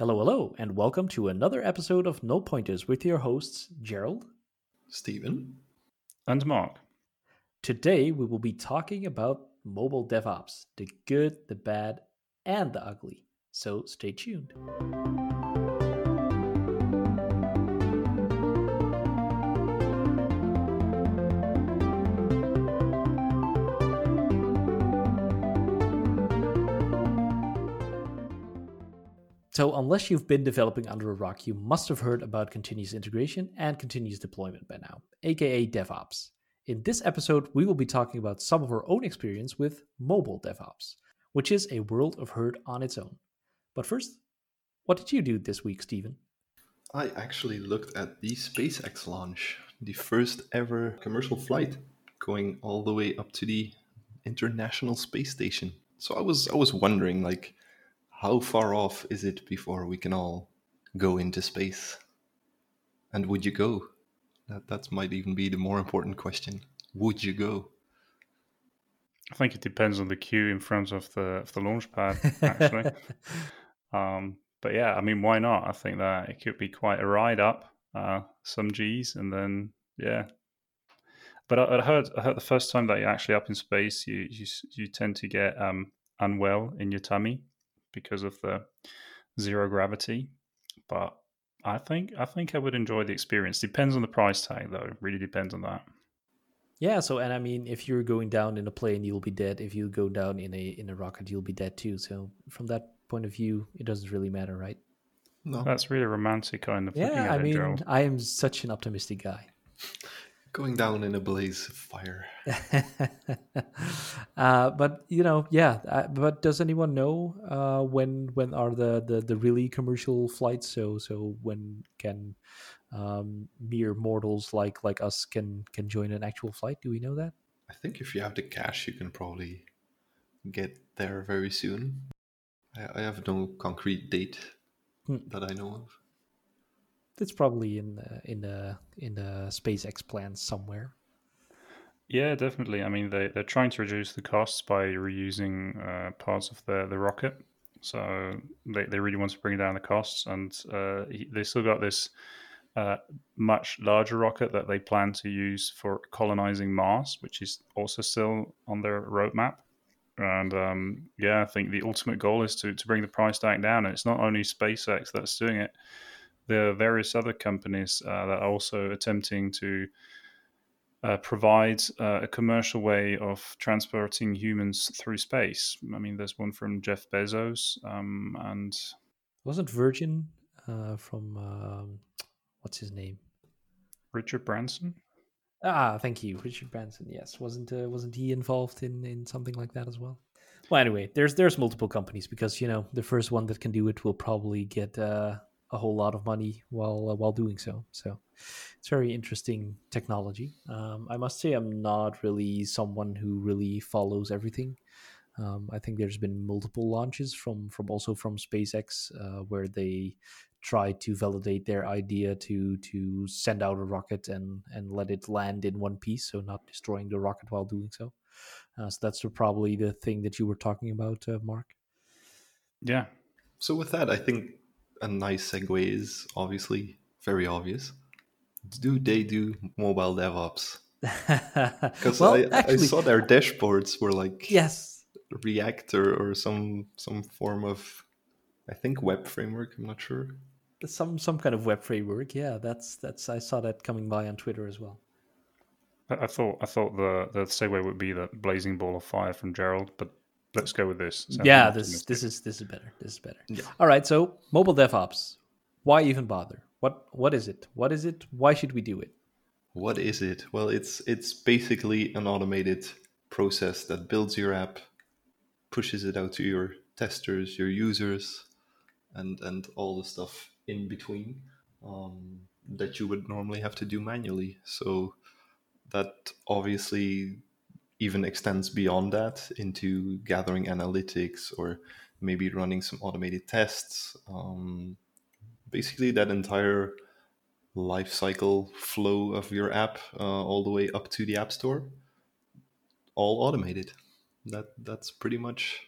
Hello, hello, and welcome to another episode of No Pointers with your hosts, Gerald, Stephen, and Mark. Today, we will be talking about mobile DevOps the good, the bad, and the ugly. So stay tuned. So, unless you've been developing under a rock, you must have heard about continuous integration and continuous deployment by now, aka DevOps. In this episode, we will be talking about some of our own experience with mobile DevOps, which is a world of hurt on its own. But first, what did you do this week, Stephen? I actually looked at the SpaceX launch, the first ever commercial flight going all the way up to the International Space Station. So I was I was wondering like how far off is it before we can all go into space? And would you go? That that might even be the more important question. Would you go? I think it depends on the queue in front of the of the launch pad, actually. um, but yeah, I mean, why not? I think that it could be quite a ride up, uh, some G's, and then yeah. But I, I, heard I heard the first time that you're actually up in space, you you you tend to get um, unwell in your tummy because of the zero gravity. But I think I think I would enjoy the experience. Depends on the price tag, though. It really depends on that. Yeah. So, and I mean, if you're going down in a plane, you'll be dead. If you go down in a in a rocket, you'll be dead too. So, from that point of view, it doesn't really matter, right? No, that's really romantic kind of. Yeah, I it, mean, Joel. I am such an optimistic guy. Going down in a blaze of fire. uh, but you know, yeah. Uh, but does anyone know uh, when when are the, the the really commercial flights? So so when can um, mere mortals like like us can can join an actual flight? Do we know that? I think if you have the cash, you can probably get there very soon. I, I have no concrete date hmm. that I know of. It's probably in the in the in the SpaceX plans somewhere. Yeah, definitely. I mean, they they're trying to reduce the costs by reusing uh, parts of the the rocket. So they, they really want to bring down the costs, and uh, they still got this uh, much larger rocket that they plan to use for colonizing Mars, which is also still on their roadmap. And um, yeah, I think the ultimate goal is to, to bring the price tag down. And it's not only SpaceX that's doing it there are various other companies uh, that are also attempting to uh, provide uh, a commercial way of transporting humans through space. I mean, there's one from Jeff Bezos, um, and wasn't Virgin uh, from um, what's his name? Richard Branson. Ah, thank you, Richard Branson. Yes, wasn't uh, wasn't he involved in in something like that as well? Well, anyway, there's there's multiple companies because you know the first one that can do it will probably get uh, a whole lot of money while uh, while doing so. So it's very interesting technology. Um, I must say, I'm not really someone who really follows everything. Um, I think there's been multiple launches from from also from SpaceX uh, where they try to validate their idea to to send out a rocket and and let it land in one piece, so not destroying the rocket while doing so. Uh, so that's probably the thing that you were talking about, uh, Mark. Yeah. So with that, I think a nice segue is obviously very obvious. Do they do mobile DevOps? Because well, I, I, saw their dashboards were like yes, React or, or some some form of I think web framework. I'm not sure. Some some kind of web framework. Yeah, that's that's I saw that coming by on Twitter as well. I thought I thought the the segue would be the blazing ball of fire from Gerald, but let's go with this. Sounds yeah, this this is this is better. This is better. Yeah. All right. So mobile DevOps. Why even bother? What what is it? What is it? Why should we do it? What is it? Well, it's it's basically an automated process that builds your app, pushes it out to your testers, your users, and and all the stuff in between um, that you would normally have to do manually. So that obviously even extends beyond that into gathering analytics or maybe running some automated tests. Um, basically, that entire life cycle flow of your app, uh, all the way up to the App Store, all automated. That that's pretty much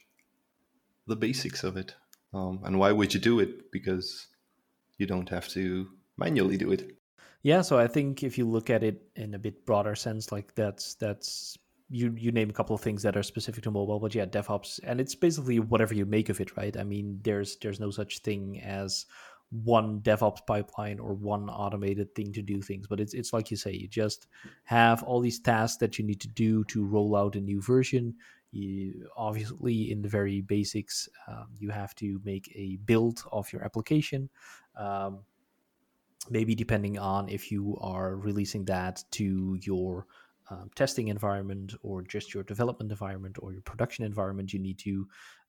the basics of it. Um, and why would you do it? Because you don't have to manually do it. Yeah, so I think if you look at it in a bit broader sense, like that's that's you you name a couple of things that are specific to mobile, but yeah, DevOps, and it's basically whatever you make of it, right? I mean, there's there's no such thing as one DevOps pipeline or one automated thing to do things, but it's it's like you say, you just have all these tasks that you need to do to roll out a new version. You obviously in the very basics, um, you have to make a build of your application. Um, maybe depending on if you are releasing that to your um, testing environment or just your development environment or your production environment, you need to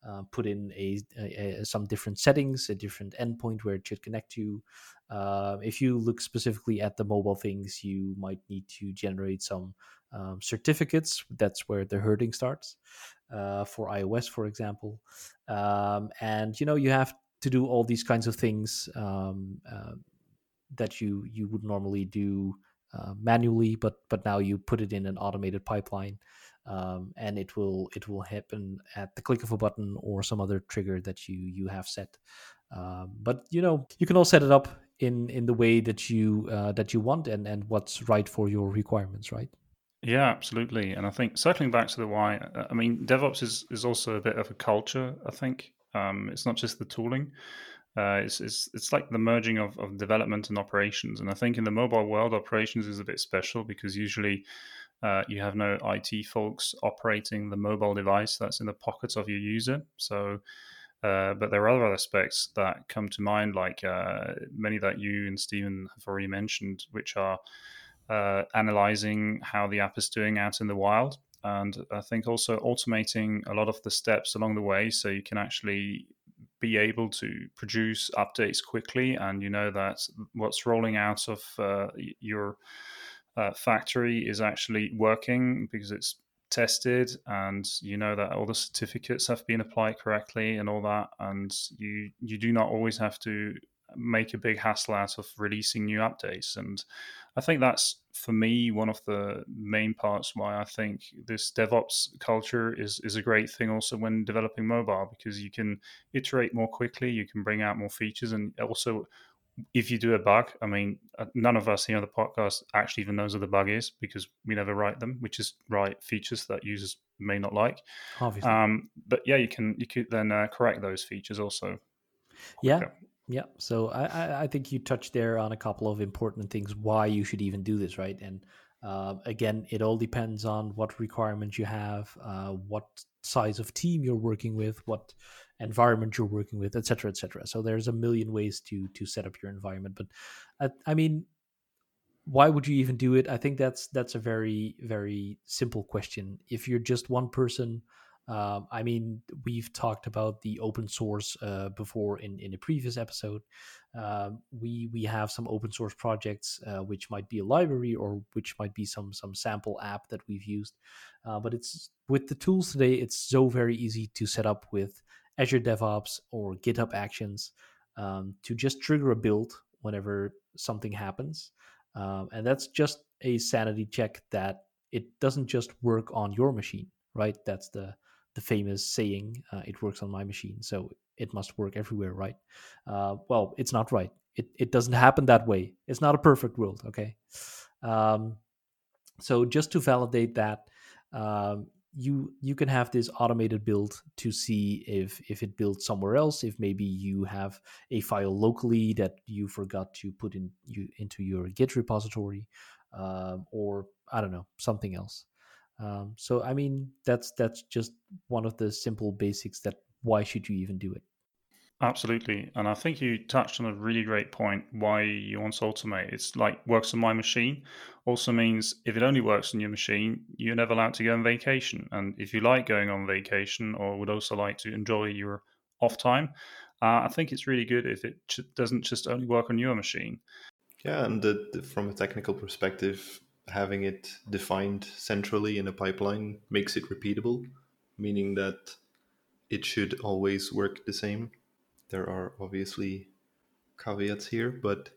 uh, put in a, a, a, some different settings, a different endpoint where it should connect to. Uh, if you look specifically at the mobile things, you might need to generate some um, certificates. That's where the herding starts uh, for iOS, for example. Um, and you know you have to do all these kinds of things um, uh, that you you would normally do uh, manually, but but now you put it in an automated pipeline, um, and it will it will happen at the click of a button or some other trigger that you you have set. Um, but you know you can all set it up in in the way that you uh, that you want and and what's right for your requirements, right? Yeah, absolutely. And I think circling back to the why, uh, I mean, DevOps is, is also a bit of a culture, I think. Um, it's not just the tooling. Uh, it's, it's it's like the merging of, of development and operations. And I think in the mobile world, operations is a bit special because usually uh, you have no IT folks operating the mobile device that's in the pockets of your user. So, uh, but there are other aspects that come to mind, like uh, many that you and Stephen have already mentioned, which are uh, analyzing how the app is doing out in the wild. And I think also automating a lot of the steps along the way so you can actually be able to produce updates quickly and you know that what's rolling out of uh, your uh, factory is actually working because it's tested and you know that all the certificates have been applied correctly and all that and you you do not always have to make a big hassle out of releasing new updates and I think that's for me one of the main parts why I think this DevOps culture is is a great thing also when developing mobile because you can iterate more quickly, you can bring out more features, and also if you do a bug, I mean, uh, none of us here on the podcast actually even knows what the bug is because we never write them. We just write features that users may not like. Obviously. Um, but yeah, you can you could then uh, correct those features also. Quicker. Yeah, yeah, so I, I think you touched there on a couple of important things why you should even do this, right? And uh, again, it all depends on what requirements you have, uh, what size of team you're working with, what environment you're working with, et cetera, et cetera. So there's a million ways to to set up your environment. But I, I mean, why would you even do it? I think that's that's a very very simple question. If you're just one person um, I mean, we've talked about the open source uh, before in, in a previous episode. Um, we we have some open source projects, uh, which might be a library or which might be some some sample app that we've used. Uh, but it's with the tools today, it's so very easy to set up with Azure DevOps or GitHub Actions um, to just trigger a build whenever something happens, um, and that's just a sanity check that it doesn't just work on your machine, right? That's the the famous saying, uh, "It works on my machine, so it must work everywhere." Right? Uh, well, it's not right. It it doesn't happen that way. It's not a perfect world. Okay. Um, so just to validate that, um, you you can have this automated build to see if if it builds somewhere else. If maybe you have a file locally that you forgot to put in you into your Git repository, um, or I don't know something else. Um, so I mean, that's that's just one of the simple basics. That why should you even do it? Absolutely, and I think you touched on a really great point. Why you want to automate? It's like works on my machine. Also means if it only works on your machine, you're never allowed to go on vacation. And if you like going on vacation or would also like to enjoy your off time, uh, I think it's really good if it doesn't just only work on your machine. Yeah, and the, the, from a technical perspective, having it defined centrally in a pipeline makes it repeatable, meaning that it should always work the same. There are obviously caveats here, but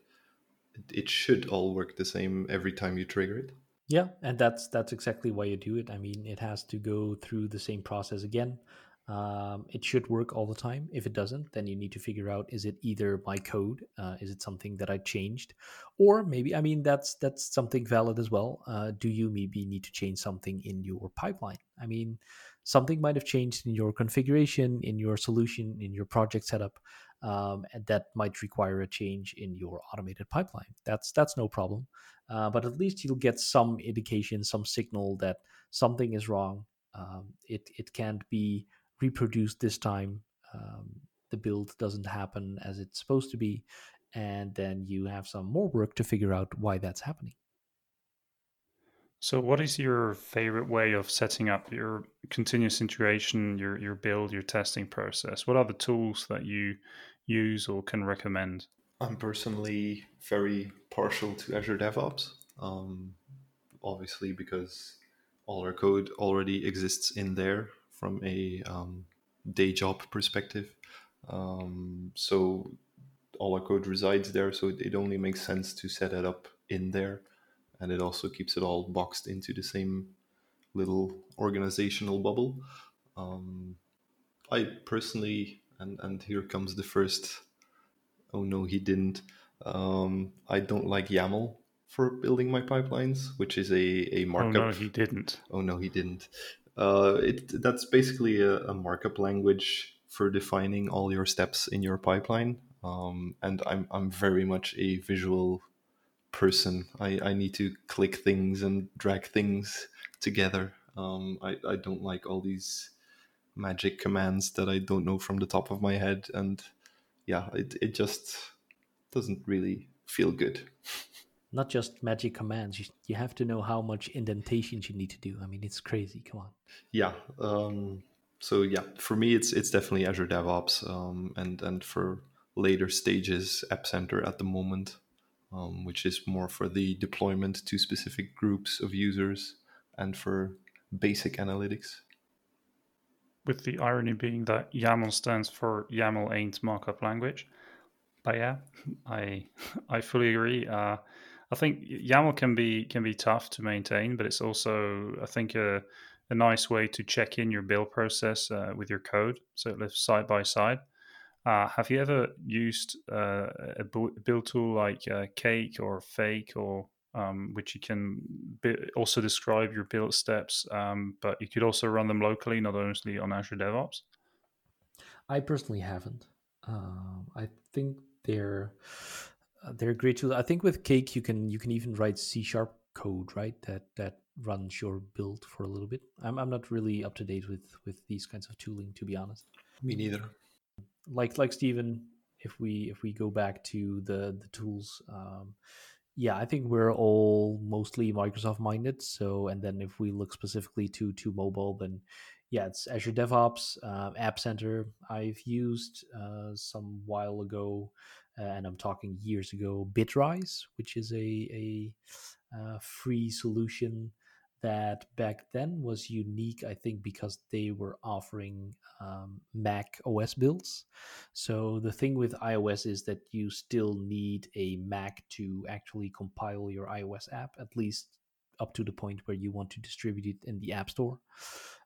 it should all work the same every time you trigger it. Yeah, and that's that's exactly why you do it. I mean, it has to go through the same process again. Um, it should work all the time. If it doesn't, then you need to figure out: is it either my code, uh, is it something that I changed, or maybe I mean that's that's something valid as well. Uh, do you maybe need to change something in your pipeline? I mean, something might have changed in your configuration, in your solution, in your project setup, um, and that might require a change in your automated pipeline. That's that's no problem, uh, but at least you'll get some indication, some signal that something is wrong. Um, it it can't be reproduced this time. Um, the build doesn't happen as it's supposed to be, and then you have some more work to figure out why that's happening. So, what is your favorite way of setting up your continuous integration, your your build, your testing process? What are the tools that you use or can recommend? I'm personally very partial to Azure DevOps, um, obviously because all our code already exists in there from a um, day job perspective. Um, so all our code resides there, so it only makes sense to set it up in there and it also keeps it all boxed into the same little organizational bubble. Um, I personally, and and here comes the first. Oh no, he didn't. Um, I don't like YAML for building my pipelines, which is a a markup. Oh no, he didn't. Oh no, he didn't. Uh, it that's basically a, a, markup language for defining all your steps in your pipeline. Um, and I'm I'm very much a visual person. I, I need to click things and drag things together. Um, I, I don't like all these magic commands that I don't know from the top of my head. And yeah, it, it just doesn't really feel good. Not just magic commands. You, you have to know how much indentations you need to do. I mean, it's crazy. Come on. Yeah. Um, so yeah, for me, it's it's definitely Azure DevOps, um, and and for later stages, App Center at the moment um, which is more for the deployment to specific groups of users and for basic analytics. With the irony being that YAML stands for YAML ain't markup language. But yeah, I I fully agree. Uh, I think YAML can be can be tough to maintain, but it's also I think a, a nice way to check in your build process uh, with your code, so it lives side by side. Uh, have you ever used uh, a build tool like uh, Cake or Fake, or um, which you can also describe your build steps, um, but you could also run them locally, not only on Azure DevOps? I personally haven't. Um, I think they're they're great tools. I think with Cake you can you can even write C sharp code, right? That that runs your build for a little bit. I'm I'm not really up to date with with these kinds of tooling, to be honest. Me neither like like Stephen, if we if we go back to the the tools, um, yeah, I think we're all mostly Microsoft minded. So, and then if we look specifically to to mobile, then yeah, it's Azure DevOps, uh, App Center. I've used uh, some while ago, uh, and I'm talking years ago, Bitrise, which is a a uh, free solution that back then was unique, I think, because they were offering um, Mac OS builds. So the thing with iOS is that you still need a Mac to actually compile your iOS app, at least up to the point where you want to distribute it in the App Store.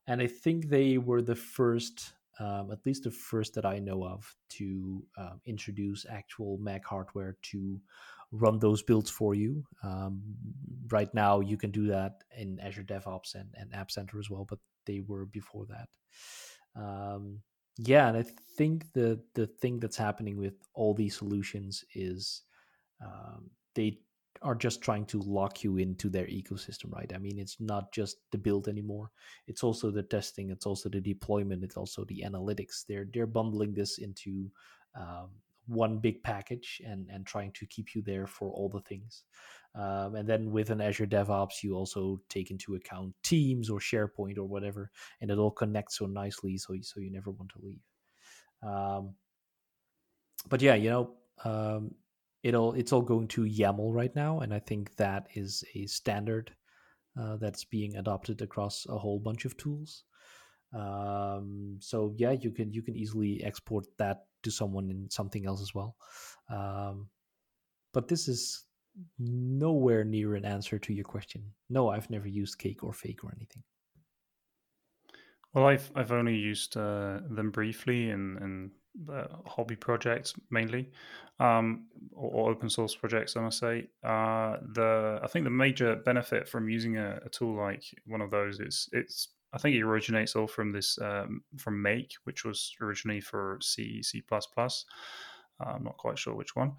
And I think they were the first, um, at least the first that I know of, to um, introduce actual Mac hardware to run those builds for you. Um, right now, you can do that in Azure DevOps and, and App Center as well, but they were before that. Um, yeah, and I think the the thing that's happening with all these solutions is um, they are just trying to lock you into their ecosystem, right? I mean, it's not just the build anymore; it's also the testing, it's also the deployment, it's also the analytics. They're they're bundling this into um, one big package and and trying to keep you there for all the things. Um, and then with an Azure DevOps, you also take into account Teams or SharePoint or whatever, and it all connects so nicely, so so you never want to leave. Um, but yeah, you know, um, it all it's all going to YAML right now, and I think that is a standard uh, that's being adopted across a whole bunch of tools. Um, so yeah, you can you can easily export that to someone in something else as well. Um, but this is nowhere near an answer to your question. No, I've never used cake or fake or anything. Well, I've I've only used uh, them briefly in uh, hobby projects mainly, um, or, or, open source projects. I must say, uh, the I think the major benefit from using a, a, tool like one of those is it's I think it originates all from this um, from Make, which was originally for C C plus plus. Uh, I'm not quite sure which one.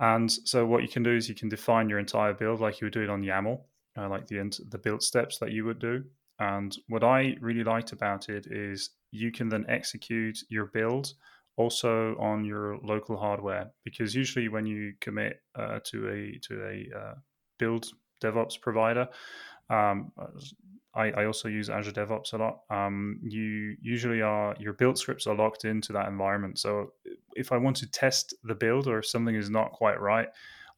And so what you can do is you can define your entire build like you would do it on YAML, uh, like the the build steps that you would do. And what I really liked about it is you can then execute your build also on your local hardware because usually when you commit uh, to a to a uh, build DevOps provider, um, I, I, also use Azure DevOps a lot. Um, you usually are your build scripts are locked into that environment. So if I want to test the build or if something is not quite right,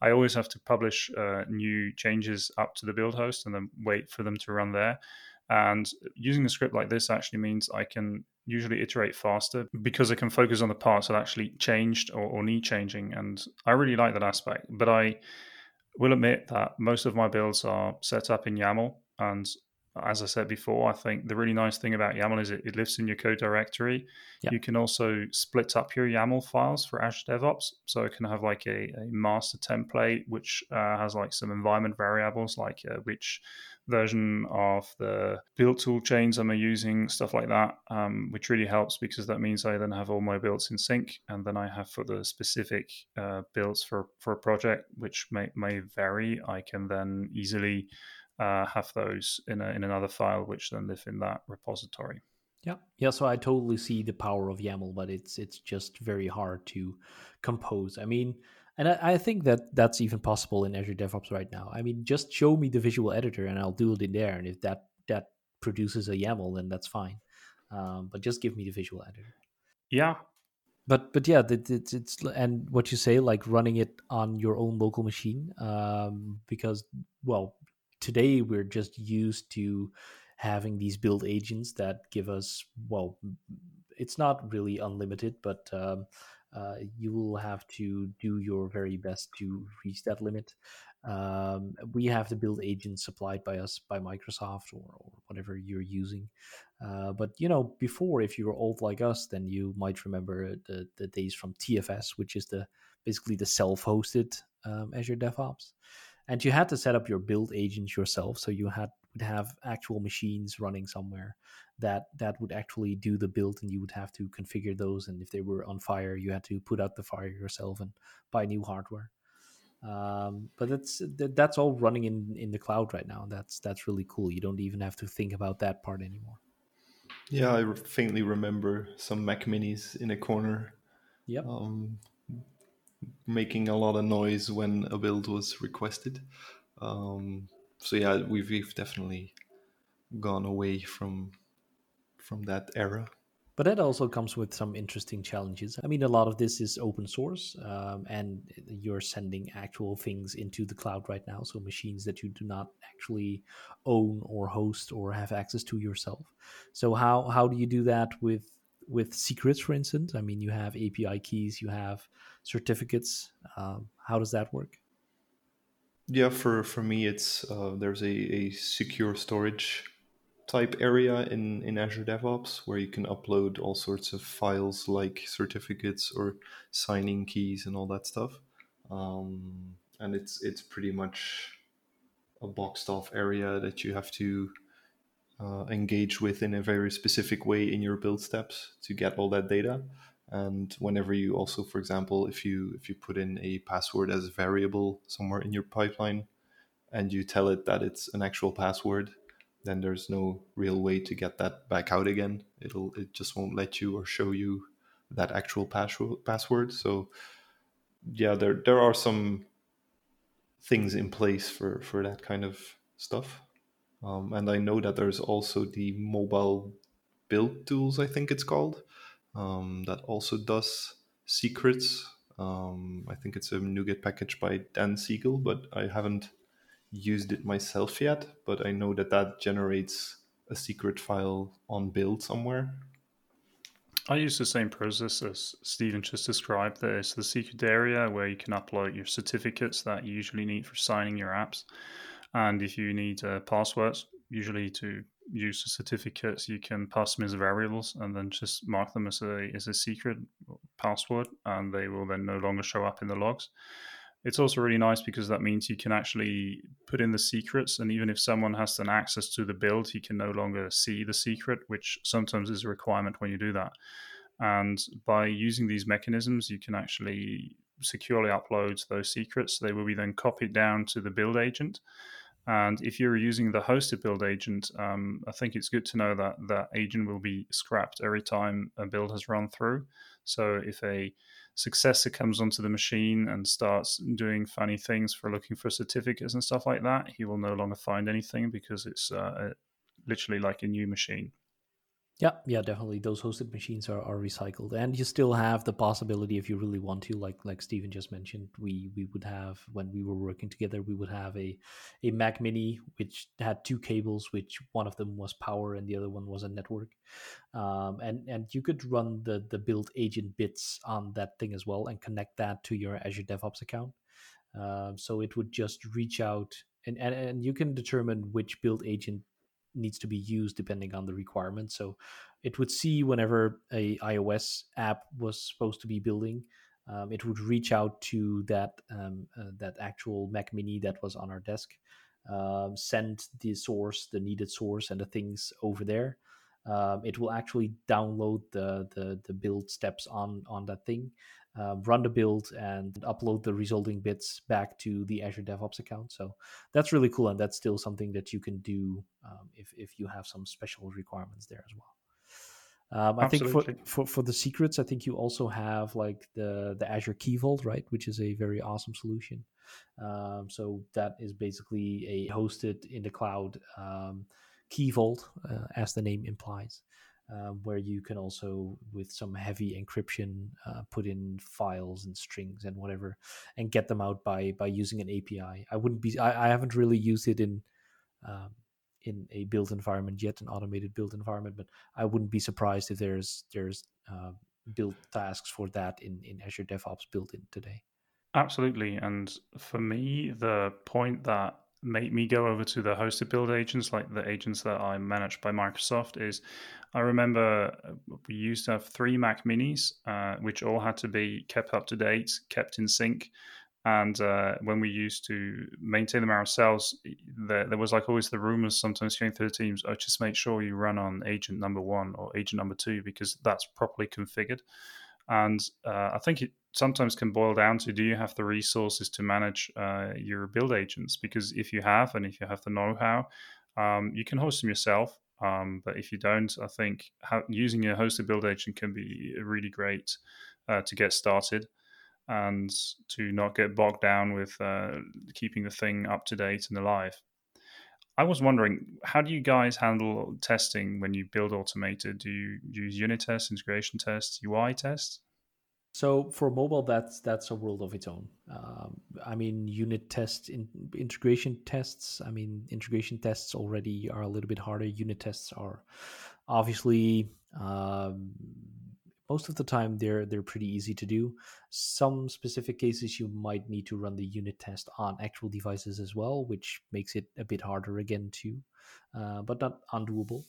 I always have to publish uh, new changes up to the build host and then wait for them to run there. And using a script like this actually means I can usually iterate faster because I can focus on the parts that actually changed or, or need changing. And I really like that aspect. But I will admit that most of my builds are set up in YAML. And as I said before, I think the really nice thing about YAML is it, it lives in your code directory. Yep. You can also split up your YAML files for Azure DevOps. So it can have like a, a master template, which uh, has like some environment variables, like uh, which version of the build tool chains I'm using, stuff like that, um, which really helps because that means I then have all my builds in sync, and then I have for the specific uh, builds for for a project, which may may vary. I can then easily uh, have those in a, in another file, which then live in that repository. Yeah, yeah. So I totally see the power of YAML, but it's it's just very hard to compose. I mean, and I, I, think that that's even possible in Azure DevOps right now. I mean, just show me the visual editor and I'll do it in there. And if that that produces a YAML, then that's fine. Um, but just give me the visual editor. Yeah. But but yeah, it's, it's and what you say, like running it on your own local machine, um, because well, today we're just used to having these build agents that give us well, it's not really unlimited, but um, uh, you will have to do your very best to reach that limit. Um, we have to build agents supplied by us by Microsoft or, or whatever you're using. Uh, but you know, before, if you were old like us, then you might remember the, the days from TFS, which is the basically the self-hosted um, Azure DevOps, and you had to set up your build agents yourself. So you had would have actual machines running somewhere that that would actually do the build and you would have to configure those and if they were on fire you had to put out the fire yourself and buy new hardware um, but that's that's all running in in the cloud right now that's that's really cool you don't even have to think about that part anymore yeah i faintly remember some mac minis in a corner yep. Um, making a lot of noise when a build was requested um, so yeah we've, we've definitely gone away from from that era. But that also comes with some interesting challenges. I mean, a lot of this is open source, um, and you're sending actual things into the cloud right now. So, machines that you do not actually own or host or have access to yourself. So, how, how do you do that with, with secrets, for instance? I mean, you have API keys, you have certificates. Um, how does that work? Yeah, for, for me, it's uh, there's a, a secure storage type area in, in Azure DevOps where you can upload all sorts of files like certificates or signing keys and all that stuff. Um, and it's it's pretty much a boxed off area that you have to uh, engage with in a very specific way in your build steps to get all that data. And whenever you also, for example, if you if you put in a password as a variable somewhere in your pipeline, and you tell it that it's an actual password, then there's no real way to get that back out again. It'll it just won't let you or show you that actual password. So yeah, there there are some things in place for for that kind of stuff. Um, and I know that there's also the mobile build tools, I think it's called, um, that also does secrets. Um, I think it's a NuGet package by Dan Siegel, but I haven't used it myself yet, but I know that that generates a secret file on build somewhere. I use the same process as Stephen just described. There's the secret area where you can upload your certificates that you usually need for signing your apps. And if you need uh, passwords, usually to use the certificates, you can pass them as variables and then just mark them as a as a secret password, and they will then no longer show up in the logs. It's also really nice because that means you can actually put in the secrets, and even if someone has an access to the build, he can no longer see the secret, which sometimes is a requirement when you do that. And by using these mechanisms, you can actually securely upload those secrets. They will be then copied down to the build agent. And if you're using the hosted build agent, um, I think it's good to know that that agent will be scrapped every time a build has run through. So if a successor comes onto the machine and starts doing funny things for looking for certificates and stuff like that, he will no longer find anything because it's uh, literally like a new machine. Yeah, yeah, definitely. Those hosted machines are, are recycled, and you still have the possibility, if you really want to, like like Stephen just mentioned, we we would have when we were working together, we would have a a Mac Mini which had two cables, which one of them was power and the other one was a network, um, and and you could run the the build agent bits on that thing as well and connect that to your Azure DevOps account. Um, so it would just reach out and, and and you can determine which build agent needs to be used depending on the requirement. So it would see whenever a iOS app was supposed to be building, um, it would reach out to that um, uh, that actual Mac Mini that was on our desk, um, send the source, the needed source, and the things over there. Um, it will actually download the, the the build steps on on that thing, uh, run the build and upload the resulting bits back to the Azure DevOps account. So that's really cool, and that's still something that you can do um, if if you have some special requirements there as well. Um, I think for, for for the secrets, I think you also have like the the Azure Key Vault, right, which is a very awesome solution. Um, so that is basically a hosted in the cloud um, key vault, uh, as the name implies uh, where you can also, with some heavy encryption, uh, put in files and strings and whatever, and get them out by by using an API. I wouldn't be. I, I haven't really used it in um, in a build environment yet, an automated build environment, but I wouldn't be surprised if there's there's uh, build tasks for that in in Azure DevOps built in today. Absolutely, and for me, the point that made me go over to the hosted build agents, like the agents that I managed by Microsoft, is I remember uh, we used to have three Mac Minis, uh, which all had to be kept up to date, kept in sync. And uh, when we used to maintain them ourselves, there, there, was like always the rumors sometimes going through the teams, oh, just make sure you run on agent number one or agent number two because that's properly configured. And uh, I think it sometimes can boil down to do you have the resources to manage uh, your build agents? Because if you have, and if you have the know how, um, you can host them yourself. Um, but if you don't, I think using a hosted build agent can be really great uh, to get started and to not get bogged down with uh, keeping the thing up to date and alive. I was wondering, how do you guys handle testing when you build automated? Do you use unit tests, integration tests, UI tests? So for mobile, that's that's a world of its own. Um, I mean, unit tests, in, integration tests. I mean, integration tests already are a little bit harder. Unit tests are obviously um, most of the time they're they're pretty easy to do. Some specific cases you might need to run the unit test on actual devices as well, which makes it a bit harder again too, uh, but not undoable.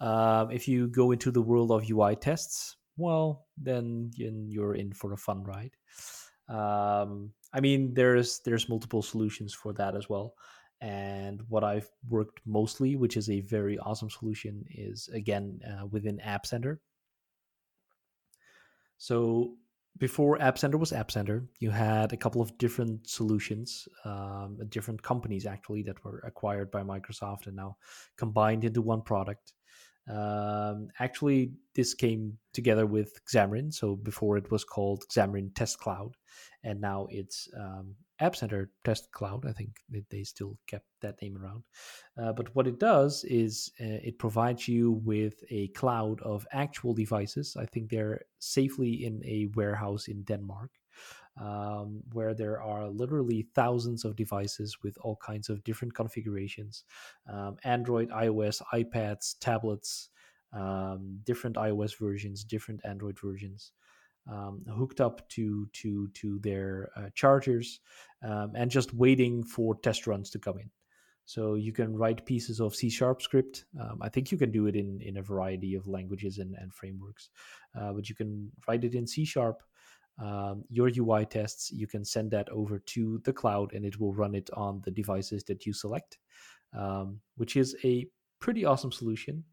Um, if you go into the world of UI tests, well, then you're in for a fun ride. Um, I mean, there's there's multiple solutions for that as well. And what I've worked mostly, which is a very awesome solution, is again uh, within App Center. So before App Center was App Center, you had a couple of different solutions, um, different companies actually that were acquired by Microsoft and now combined into one product. Um, actually, this came together with Xamarin. So before it was called Xamarin Test Cloud, and now it's um, App Center Test Cloud. I think they still kept that name around. Uh, but what it does is uh, it provides you with a cloud of actual devices. I think they're safely in a warehouse in Denmark um, where there are literally thousands of devices with all kinds of different configurations um, Android, iOS, iPads, tablets, um, different iOS versions, different Android versions. Um, hooked up to to to their uh, chargers um, and just waiting for test runs to come in. So you can write pieces of C sharp script. Um, I think you can do it in, in a variety of languages and, and frameworks, uh, but you can write it in C sharp. Um, your UI tests, you can send that over to the cloud and it will run it on the devices that you select, um, which is a pretty awesome solution.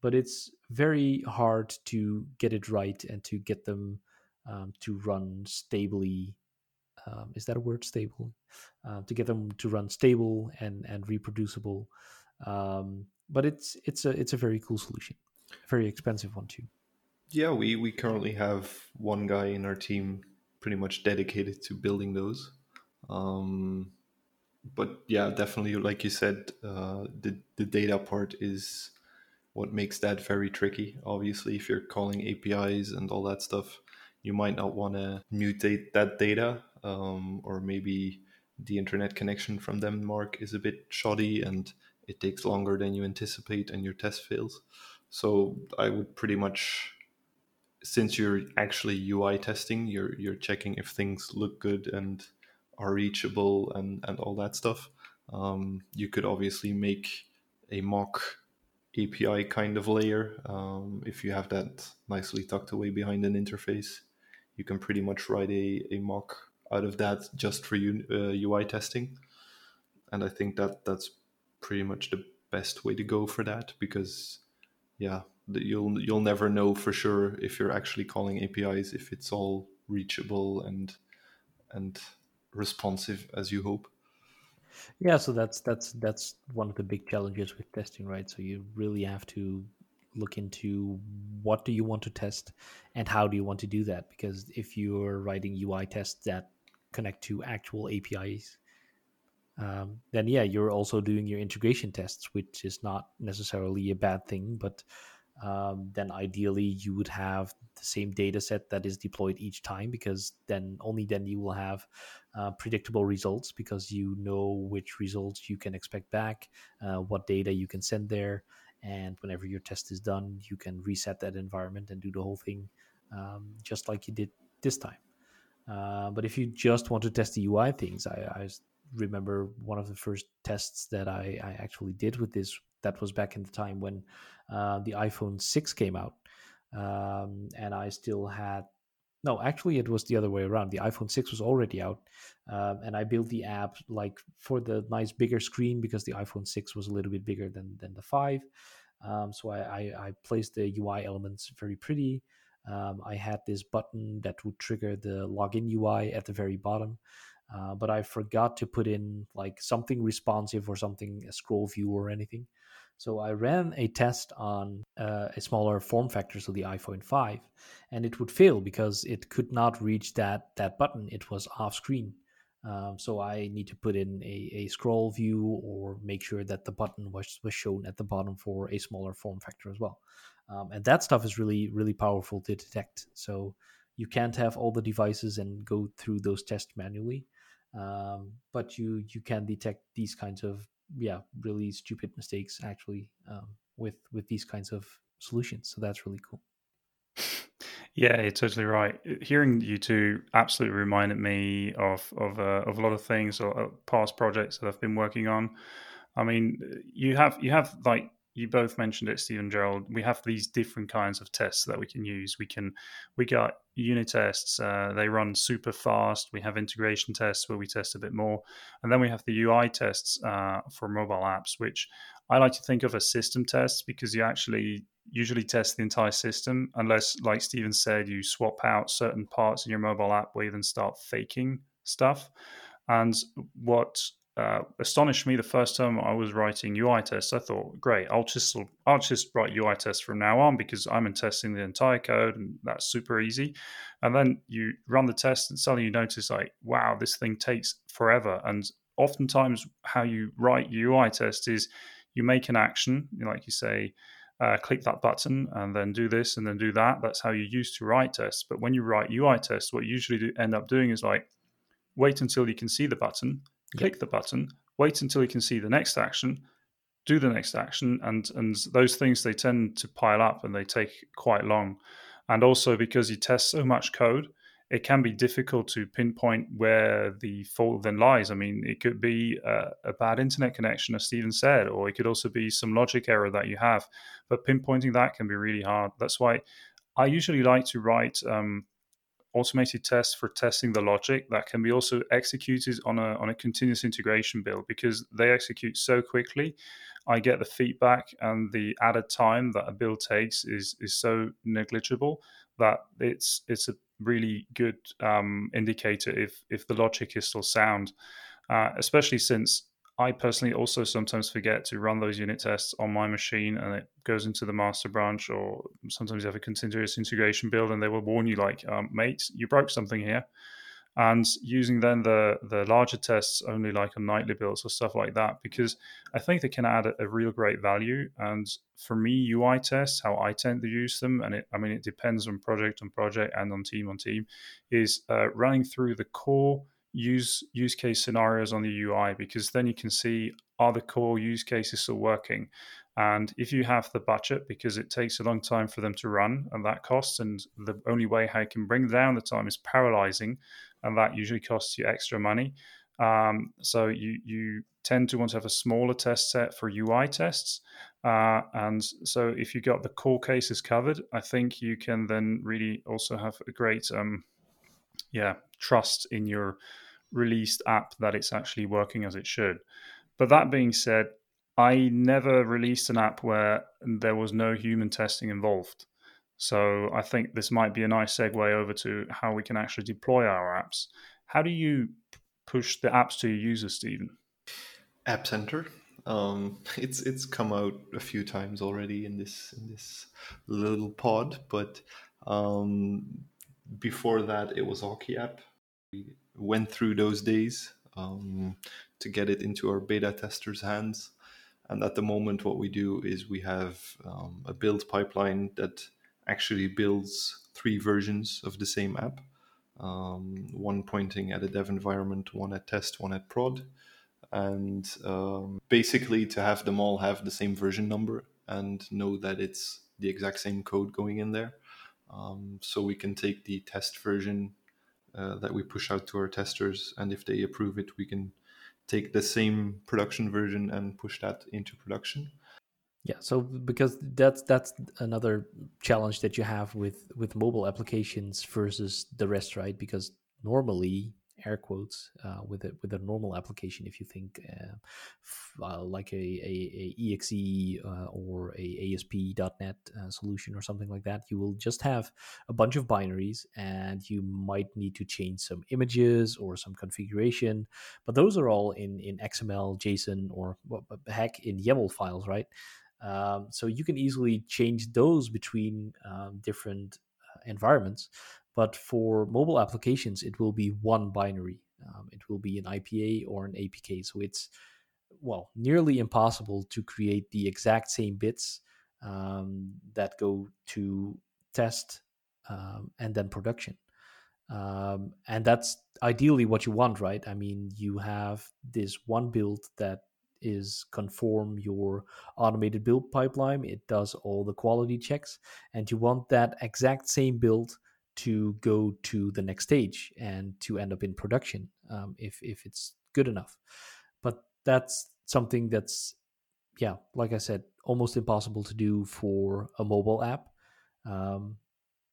But it's very hard to get it right and to get them um, to run stably um, is that a word? Stable? Uh, to get them to run stable and and reproducible. Um, but it's it's a it's a very cool solution. Very expensive one too yeah we we currently have one guy in our team pretty much dedicated to building those um, but yeah definitely like you said uh, the the data part is what makes that very tricky obviously if you're calling apis and all that stuff you might not want to mutate that data um, or maybe the internet connection from Denmark is a bit shoddy and it takes longer than you anticipate and your test fails. So I would pretty much since you're actually UI testing, you're you're checking if things look good and are reachable and, and all that stuff. Um, you could obviously make a mock API kind of layer um, if you have that nicely tucked away behind an interface. You can pretty much write a, a mock out of that just for uh, UI testing. And I think that that's pretty much the best way to go for that because, yeah, you'll you'll never know for sure if you're actually calling APIs if it's all reachable and and responsive as you hope. Yeah, so that's that's that's one of the big challenges with testing, right? So you really have to look into what do you want to test and how do you want to do that because if you're writing UI tests that connect to actual APIs, um, then yeah, you're also doing your integration tests, which is not necessarily a bad thing. But um, then ideally, you would have the same data set that is deployed each time, because then only then you will have uh, predictable results because you know which results you can expect back, uh, what data you can send there, and whenever your test is done, you can reset that environment and do the whole thing um, just like you did this time. Uh, but if you just want to test the UI things, I, I, remember one of the first tests that I, I, actually did with this. That was back in the time when uh, the iPhone 6 came out. Um, and I still had, no, actually, it was the other way around. The iPhone 6 was already out. Um, and I built the app like for the nice bigger screen because the iPhone 6 was a little bit bigger than, than the 5. Um, so I, I, I placed the UI elements very pretty. Um, I had this button that would trigger the login UI at the very bottom, uh, but I forgot to put in like something responsive or something, a scroll view or anything. So I ran a test on uh, a smaller form factor, so the iPhone 5, and it would fail because it could not reach that that button. It was off screen. Um, so I need to put in a, a scroll view or make sure that the button was, was shown at the bottom for a smaller form factor as well. Um, and that stuff is really, really powerful to detect. So you can't have all the devices and go through those tests manually. Um, but you you can detect these kinds of yeah really stupid mistakes actually um, with with these kinds of solutions. So that's really cool. Yeah, you're totally right. Hearing you two absolutely reminded me of of uh, of a lot of things or uh, past projects that I've been working on. I mean, you have you have like you both mentioned it, Stephen Gerald. We have these different kinds of tests that we can use. We can we got unit tests. Uh, they run super fast. We have integration tests where we test a bit more, and then we have the UI tests uh, for mobile apps, which I like to think of as system tests because you actually usually test the entire system, unless, like Stephen said, you swap out certain parts in your mobile app where you then start faking stuff. And what uh, astonished me the first time I was writing UI tests. I thought, great, I'll just I'll just write UI tests from now on because I'm in testing the entire code and that's super easy. And then you run the test and suddenly you notice like, wow, this thing takes forever. And oftentimes, how you write UI test is you make an action, like you say. Uh, click that button and then do this and then do that. That's how you used to write tests. But when you write UI tests, what you usually do, end up doing is like wait until you can see the button, click yep. the button, wait until you can see the next action, do the next action, and and those things they tend to pile up and they take quite long. And also because you test so much code, it can be difficult to pinpoint where the fault then lies. I mean, it could be a, a, bad internet connection, as Stephen said, or it could also be some logic error that you have. But pinpointing that can be really hard. That's why I usually like to write um, automated tests for testing the logic that can be also executed on a on a continuous integration build because they execute so quickly. I get the feedback and the added time that a build takes is is so negligible that it's it's a really good um, indicator if if the logic is still sound, uh, especially since I personally also sometimes forget to run those unit tests on my machine and it goes into the master branch or sometimes you have a continuous integration build and they will warn you like, um, mate, you broke something here and using then the the larger tests only like on nightly builds or stuff like that because I think they can add a, a, real great value. And for me, UI tests, how I tend to use them, and it, I mean it depends on project on project and on team on team, is uh, running through the core use use case scenarios on the UI because then you can see are the core use cases still working. And if you have the budget, because it takes a long time for them to run and that costs, and the only way how you can bring down the time is parallelizing and that usually costs you extra money. Um, so you you tend to want to have a smaller test set for UI tests. Uh, and so if you got the core cases covered, I think you can then really also have a great um, yeah trust in your released app that it's actually working as it should. But that being said, I never released an app where there was no human testing involved. So I think this might be a nice segue over to how we can actually deploy our apps. How do you push the apps to your users, Stephen? App Center. Um, it's it's come out a few times already in this in this little pod, but um, before that it was HockeyApp. We went through those days um, to get it into our beta testers' hands, and at the moment, what we do is we have um, a build pipeline that actually builds three versions of the same app. Um, one pointing at a dev environment, one at test, one at prod. And um, basically, to have them all have the same version number and know that it's the exact same code going in there. Um, so we can take the test version uh, that we push out to our testers, and if they approve it, we can take the same production version and push that into production. Yeah, so because that's that's another challenge that you have with with mobile applications versus the rest, right? Because normally, air quotes, uh, with a with a normal application, if you think uh, f- uh, like a, a, a exe uh, or a ASP.NET uh, solution or something like that, you will just have a bunch of binaries, and you might need to change some images or some configuration, but those are all in in XML, JSON, or heck, in YAML files, right? Um, so you can easily change those between um, different uh, environments. But for mobile applications, it will be one binary. Um, it will be an IPA or an APK. So it's well nearly impossible to create the exact same bits um, that go to test um, and then production. Um, and that's ideally what you want, right? I mean, you have this one build that is conform your automated build pipeline. It does all the quality checks, and you want that exact same build to go to the next stage and to end up in production um, if if it's good enough. But that's something that's yeah, like I said, almost impossible to do for a mobile app. Um,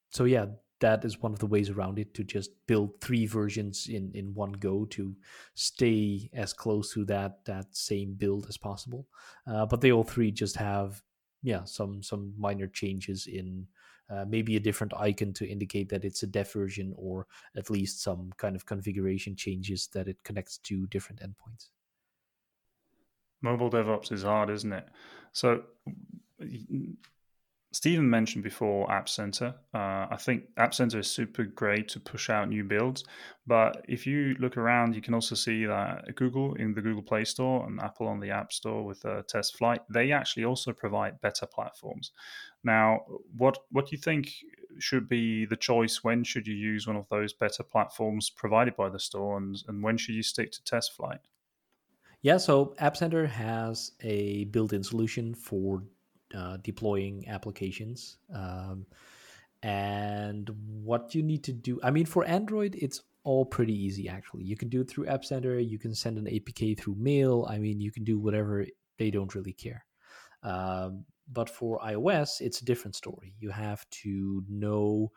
so yeah, that is one of the ways around it to just build three versions in in one go to stay as close to that that same build as possible uh, but they all three just have yeah some some minor changes in uh, maybe a different icon to indicate that it's a dev version or at least some kind of configuration changes that it connects to different endpoints. Mobile devops is hard isn't it? So Stephen mentioned before App Center. Uh, I think App Center is super great to push out new builds. But if you look around, you can also see that Google in the Google Play Store and Apple on the App Store with uh, TestFlight, they actually also provide better platforms. Now, what what do you think should be the choice? When should you use one of those better platforms provided by the store, and, and when should you stick to TestFlight? Yeah, so App Center has a built-in solution for uh, deploying applications. Um, and what you need to do, I mean, for Android, it's all pretty easy actually. You can do it through App Center, you can send an APK through mail. I mean, you can do whatever, they don't really care. Um, but for iOS, it's a different story. You have to know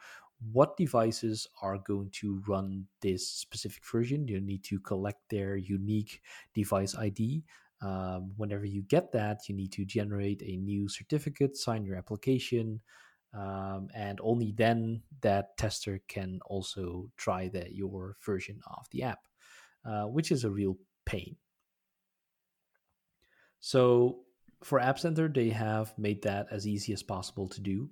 what devices are going to run this specific version. You need to collect their unique device ID. Um, whenever you get that, you need to generate a new certificate, sign your application, um, and only then that tester can also try that your version of the app, uh, which is a real pain. So for App Center, they have made that as easy as possible to do.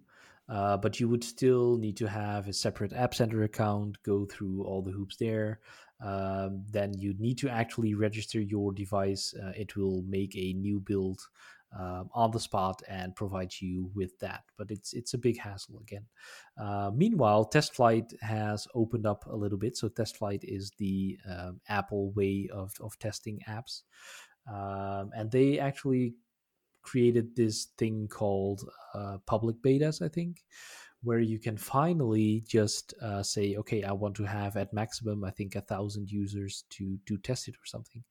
Uh, but you would still need to have a separate App Center account, go through all the hoops there. Um, then you need to actually register your device. Uh, it will make a new build um, on the spot and provide you with that. But it's it's a big hassle again. Uh, meanwhile, TestFlight has opened up a little bit. So TestFlight is the um, Apple way of of testing apps, um, and they actually created this thing called uh, public betas, I think, where you can finally just uh, say, okay, I want to have at maximum, I think, a thousand users to to test it or something.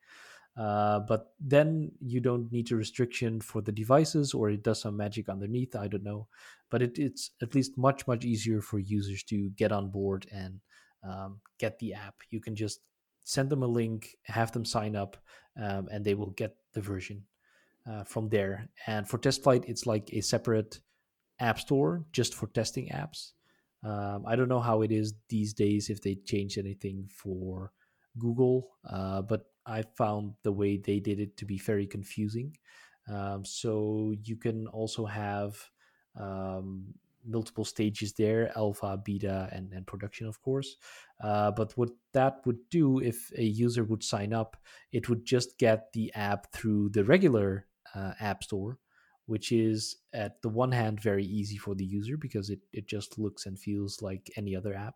Uh, but then you don't need a restriction for the devices, or it does some magic underneath. I don't know, but it, it's at least much much easier for users to get on board and um, get the app. You can just send them a link, have them sign up, um, and they will get the version uh, from there. And for TestFlight, it's like a separate app store just for testing apps. Um, I don't know how it is these days if they changed anything for Google, uh, but I found the way they did it to be very confusing. Um, so you can also have um, multiple stages there alpha beta and, and production of course uh, but what that would do if a user would sign up it would just get the app through the regular uh, app store which is at the one hand very easy for the user because it, it just looks and feels like any other app.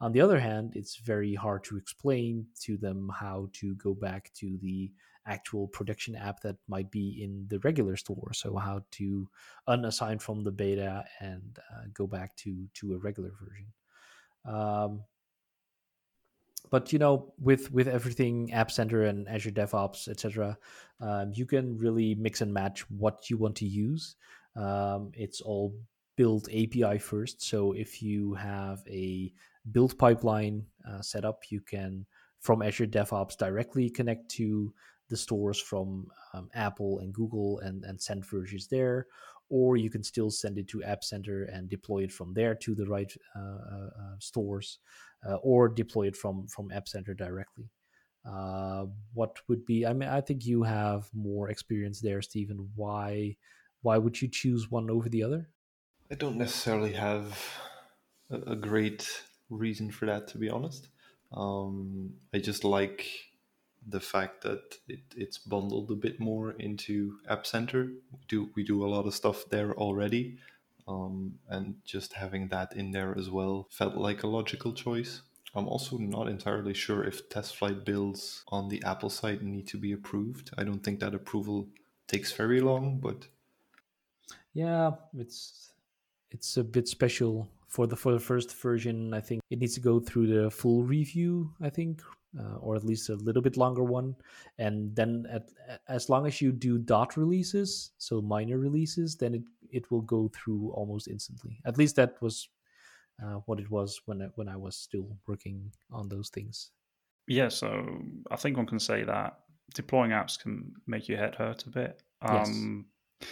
On the other hand it's very hard to explain to them how to go back to the actual production app that might be in the regular store. So how to unassign from the beta and uh, go back to to a regular version. Um, but you know with with everything app center and azure devops etc um, you can really mix and match what you want to use. Um, it's all built api first. So if you have a build pipeline uh, set up you can from azure devops directly connect to the stores from um, apple and google and and send versions there or you can still send it to app center and deploy it from there to the right uh, uh, uh stores uh, or deploy it from from App Center directly. Uh, what would be? I mean, I think you have more experience there, Stephen. Why why would you choose one over the other? I don't necessarily have a, great reason for that, to be honest. Um, I just like the fact that it, it's bundled a bit more into App Center. We do we do a lot of stuff there already, um, and just having that in there as well felt like a logical choice. I'm also not entirely sure if TestFlight builds on the Apple side need to be approved. I don't think that approval takes very long, but yeah, it's it's a bit special for the for the first version. I think it needs to go through the full review. I think uh, or at least a little bit longer one. And then at, as long as you do dot releases, so minor releases, then it, it will go through almost instantly. At least that was uh, what it was when I, when I was still working on those things. Yeah, so I think one can say that deploying apps can make your head hurt a bit. Um, yes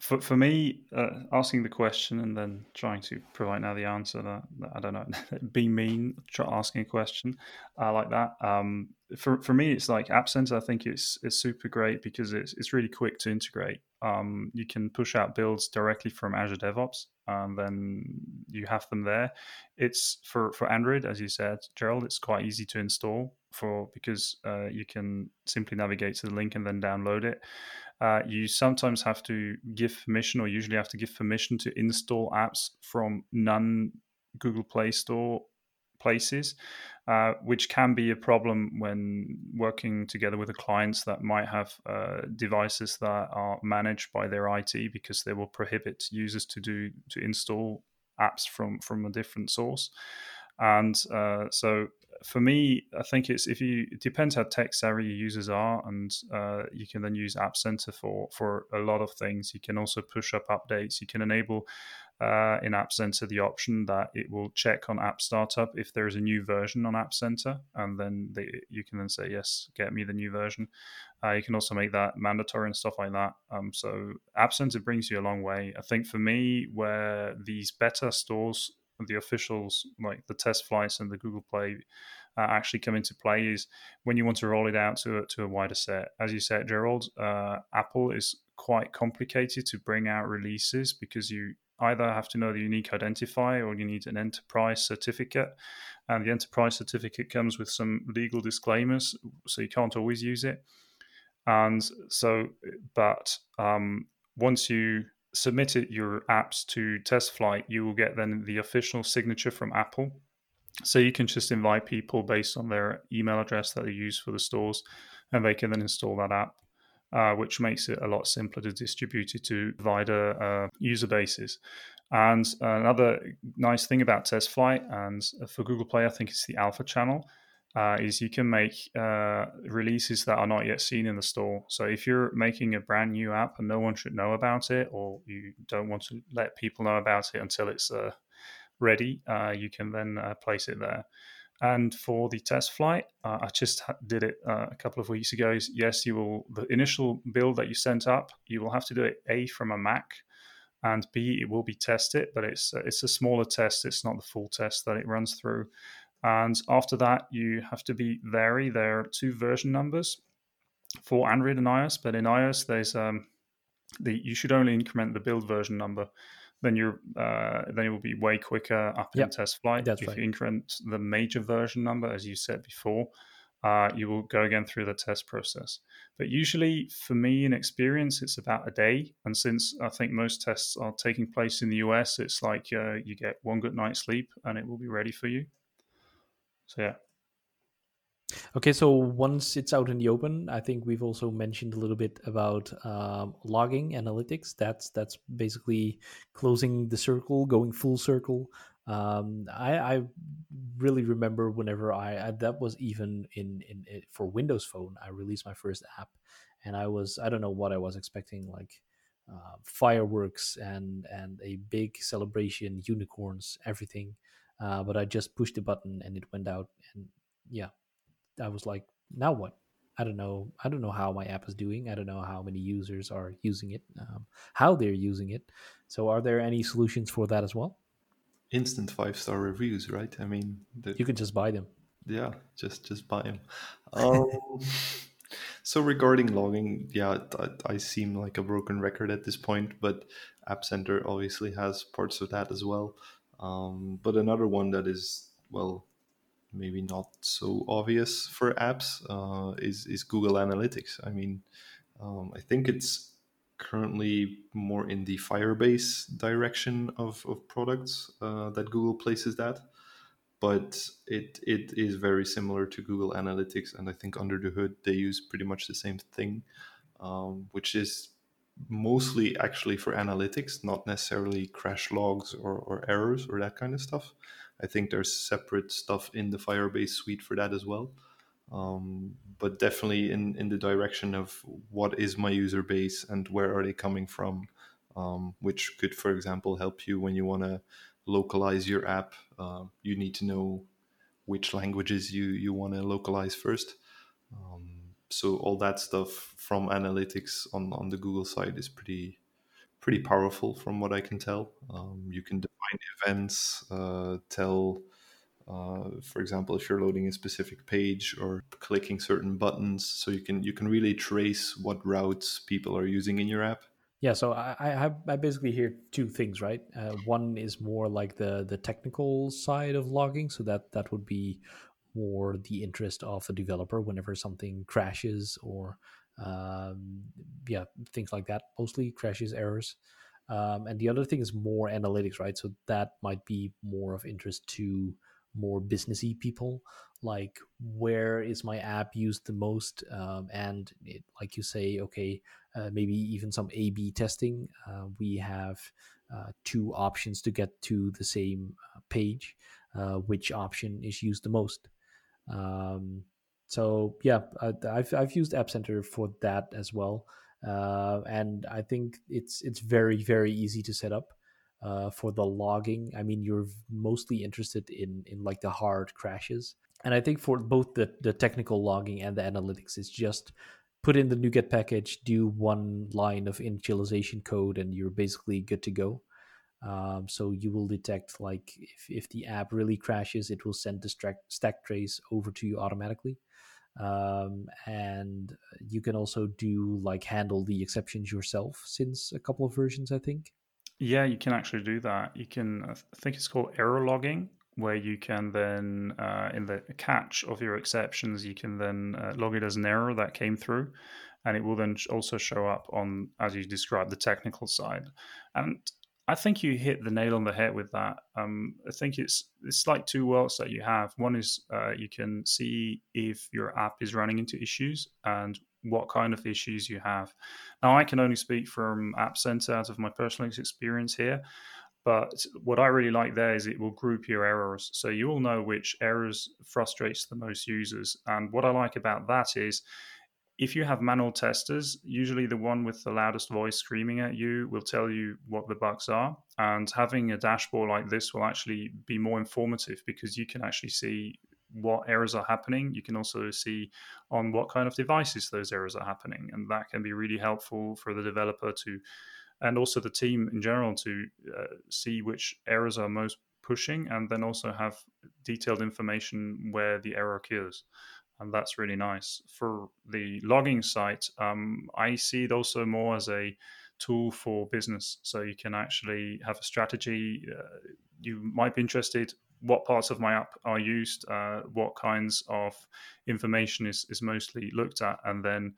for for me, uh, asking the question and then trying to provide now the answer that, that I don't know, be mean, try asking a question, I like that. Um, for for me, it's like Center. I think it's it's super great because it's it's really quick to integrate. Um, you can push out builds directly from Azure DevOps, and then you have them there. It's for for Android, as you said, Gerald. It's quite easy to install for because uh, you can simply navigate to the link and then download it uh, you sometimes have to give permission, or usually have to give permission to install apps from non Google Play Store places, uh, which can be a problem when working together with the clients that might have uh, devices that are managed by their IT because they will prohibit users to do to install apps from from a different source. And uh, so for me, I think it's if you it depends how tech savvy your users are, and uh, you can then use App Center for for a lot of things. You can also push up updates. You can enable uh, in App Center the option that it will check on App Startup if there is a new version on App Center, and then they, you can then say yes, get me the new version. Uh, you can also make that mandatory and stuff like that. Um, so App Center brings you a long way. I think for me, where these better stores the officials like the TestFlights and the Google Play uh, actually come into play is when you want to roll it out to a, to a wider set. As you said, Gerald, uh, Apple is quite complicated to bring out releases because you either have to know the unique identifier or you need an enterprise certificate. And the enterprise certificate comes with some legal disclaimers, so you can't always use it. And so, but um, once you submitted your apps to TestFlight you will get then the official signature from Apple. So you can just invite people based on their email address that they use for the stores, and they can then install that app, uh, which makes it a lot simpler to distribute it to wider uh, user bases. And another nice thing about TestFlight and for Google Play, I think it's the alpha channel uh, is you can make uh, releases that are not yet seen in the store. So if you're making a brand new app and no one should know about it, or you don't want to let people know about it until it's uh, ready, uh, you can then uh, place it there. And for the TestFlight, uh, I just did it a couple of weeks ago. Yes, you will the initial build that you sent up, you will have to do it a from a Mac, and b it will be tested, but it's it's a smaller test. It's not the full test that it runs through. And after that, you have to be very. There are two version numbers for Android and iOS, but in iOS, there's um, the you should only increment the build version number. Then you're uh, then it will be way quicker up yep. in TestFlight. That's if right. you increment the major version number, as you said before, uh, you will go again through the test process. But usually, for me, in experience, it's about a day. And since I think most tests are taking place in the US, it's like uh, you get one good night's sleep and it will be ready for you. So yeah. Okay, so once it's out in the open, I think we've also mentioned a little bit about um, logging analytics. That's that's basically closing the circle, going full circle. Um, I, I really remember whenever I, I, that was even in, in, in for Windows Phone. I released my first app, and I was I don't know what I was expecting like uh, fireworks and and a big celebration, unicorns, everything. Uh, but I just pushed the button and it went out, and yeah, I was like, now what? I don't know. I don't know how my app is doing. I don't know how many users are using it, um, how they're using it. So, are there any solutions for that as well? Instant five star reviews, right? I mean, the, you can just buy them. Yeah, just just buy them. Um, so regarding logging, yeah, I, I seem like a broken record at this point, but App Center obviously has parts of that as well. Um, but another one that is well, maybe not so obvious for apps uh, is is Google Analytics. I mean, um, I think it's currently more in the Firebase direction of, of products uh, that Google places that. But it it is very similar to Google Analytics, and I think under the hood they use pretty much the same thing, um, which is mostly actually for analytics, not necessarily crash logs or, or errors or that kind of stuff. I think there's separate stuff in the Firebase suite for that as well. Um, but definitely in, in the direction of what is my user base and where are they coming from, um, which could, for example, help you when you want to localize your app. Uh, you need to know which languages you, you want to localize first. Um, so all that stuff from analytics on, on the Google side is pretty pretty powerful from what I can tell. Um, you can define events, uh, tell, uh, for example, if you're loading a specific page or clicking certain buttons, so you can you can really trace what routes people are using in your app. Yeah, so I I, I basically hear two things, right? Uh, one is more like the the technical side of logging, so that that would be more the interest of the developer whenever something crashes or um, yeah things like that mostly crashes errors. Um, and the other thing is more analytics right? So that might be more of interest to more businessy people like where is my app used the most? Um, and it, like you say okay uh, maybe even some a b testing. Uh, we have uh, two options to get to the same uh, page, uh, which option is used the most. Um, so yeah, I've I've used App Center for that as well, uh, and I think it's it's very very easy to set up. Uh, for the logging, I mean, you're mostly interested in in like the hard crashes, and I think for both the the technical logging and the analytics, it's just put in the NuGet package, do one line of initialization code, and you're basically good to go. Um, so you will detect like if, if the app really crashes, it will send the stack, stack trace over to you automatically. Um, and you can also do like handle the exceptions yourself since a couple of versions, I think. Yeah, you can actually do that. You can, I think it's called error logging, where you can then, uh, in the catch of your exceptions, you can then uh, log it as an error that came through. And it will then also show up on, as you described, the technical side. And I think you hit the nail on the head with that. Um, I think it's it's like two worlds that you have. One is uh, you can see if your app is running into issues and what kind of issues you have. Now, I can only speak from App Center out of my personal experience here. But what I really like there is it will group your errors. So you will know which errors frustrates the most users. And what I like about that is if you have manual testers, usually the one with the loudest voice screaming at you will tell you what the bugs are. And having a dashboard like this will actually be more informative because you can actually see what errors are happening. You can also see on what kind of devices those errors are happening. And that can be really helpful for the developer to and also the team in general to uh, see which errors are most pushing and then also have detailed information where the error occurs and that's really nice for the logging site um, i see it also more as a tool for business so you can actually have a strategy uh, you might be interested what parts of my app are used uh, what kinds of information is, is mostly looked at and then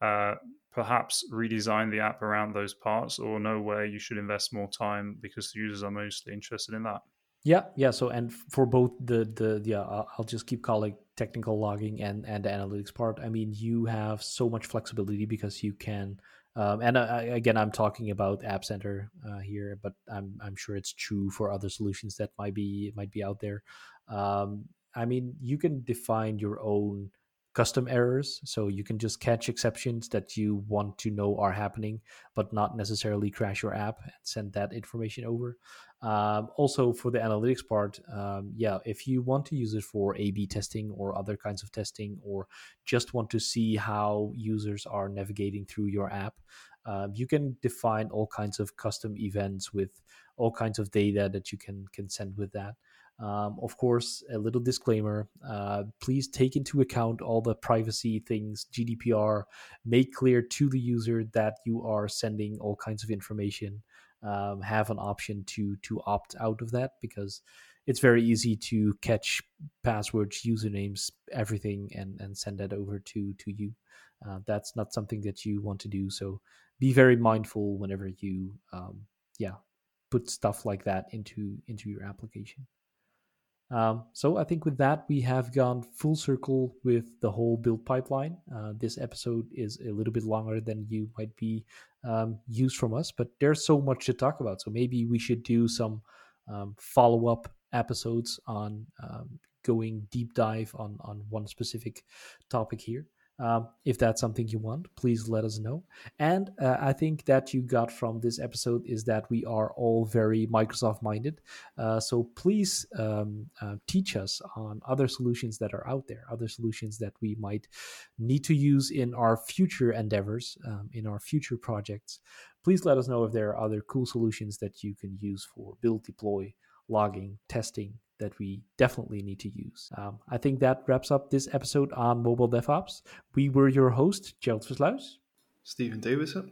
uh, perhaps redesign the app around those parts or know where you should invest more time because the users are mostly interested in that. Yeah, yeah. So and for both the the yeah, I'll just keep calling technical logging and and the analytics part. I mean, you have so much flexibility because you can. Um, and I, again, I'm talking about App Center uh, here, but I'm I'm sure it's true for other solutions that might be might be out there. Um, I mean, you can define your own custom errors. So you can just catch exceptions that you want to know are happening, but not necessarily crash your app and send that information over. Um, also, for the analytics part, um, yeah, if you want to use it for A B testing or other kinds of testing, or just want to see how users are navigating through your app, um, you can define all kinds of custom events with all kinds of data that you can can send with that. Um, of course, a little disclaimer uh, please take into account all the privacy things, GDPR. Make clear to the user that you are sending all kinds of information. Um, have an option to to opt out of that because it's very easy to catch passwords, usernames, everything, and and send that over to to you. Uh, that's not something that you want to do. So be very mindful whenever you, um, yeah, put stuff like that into into your application. Um, so I think with that, we have gone full circle with the whole build pipeline. Uh, this episode is a little bit longer than you might be um, used from us, but there's so much to talk about. So maybe we should do some um, follow up episodes on um, going deep dive on on one specific topic here. Um, if that's something you want, please let us know. And uh, I think that you got from this episode is that we are all very Microsoft minded. Uh, so please um, uh, teach us on other solutions that are out there, other solutions that we might need to use in our future endeavors, um, in our future projects. Please let us know if there are other cool solutions that you can use for build, deploy, logging, testing, that we definitely need to use. Um, I think that wraps up this episode on mobile DevOps. We were your host, Gerald Versluis, Steven Thewissen,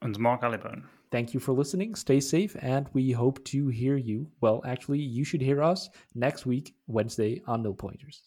and Mark Allibone. Thank you for listening. Stay safe, and we hope to hear you. Well, actually, you should hear us next week, Wednesday, on No Pointers.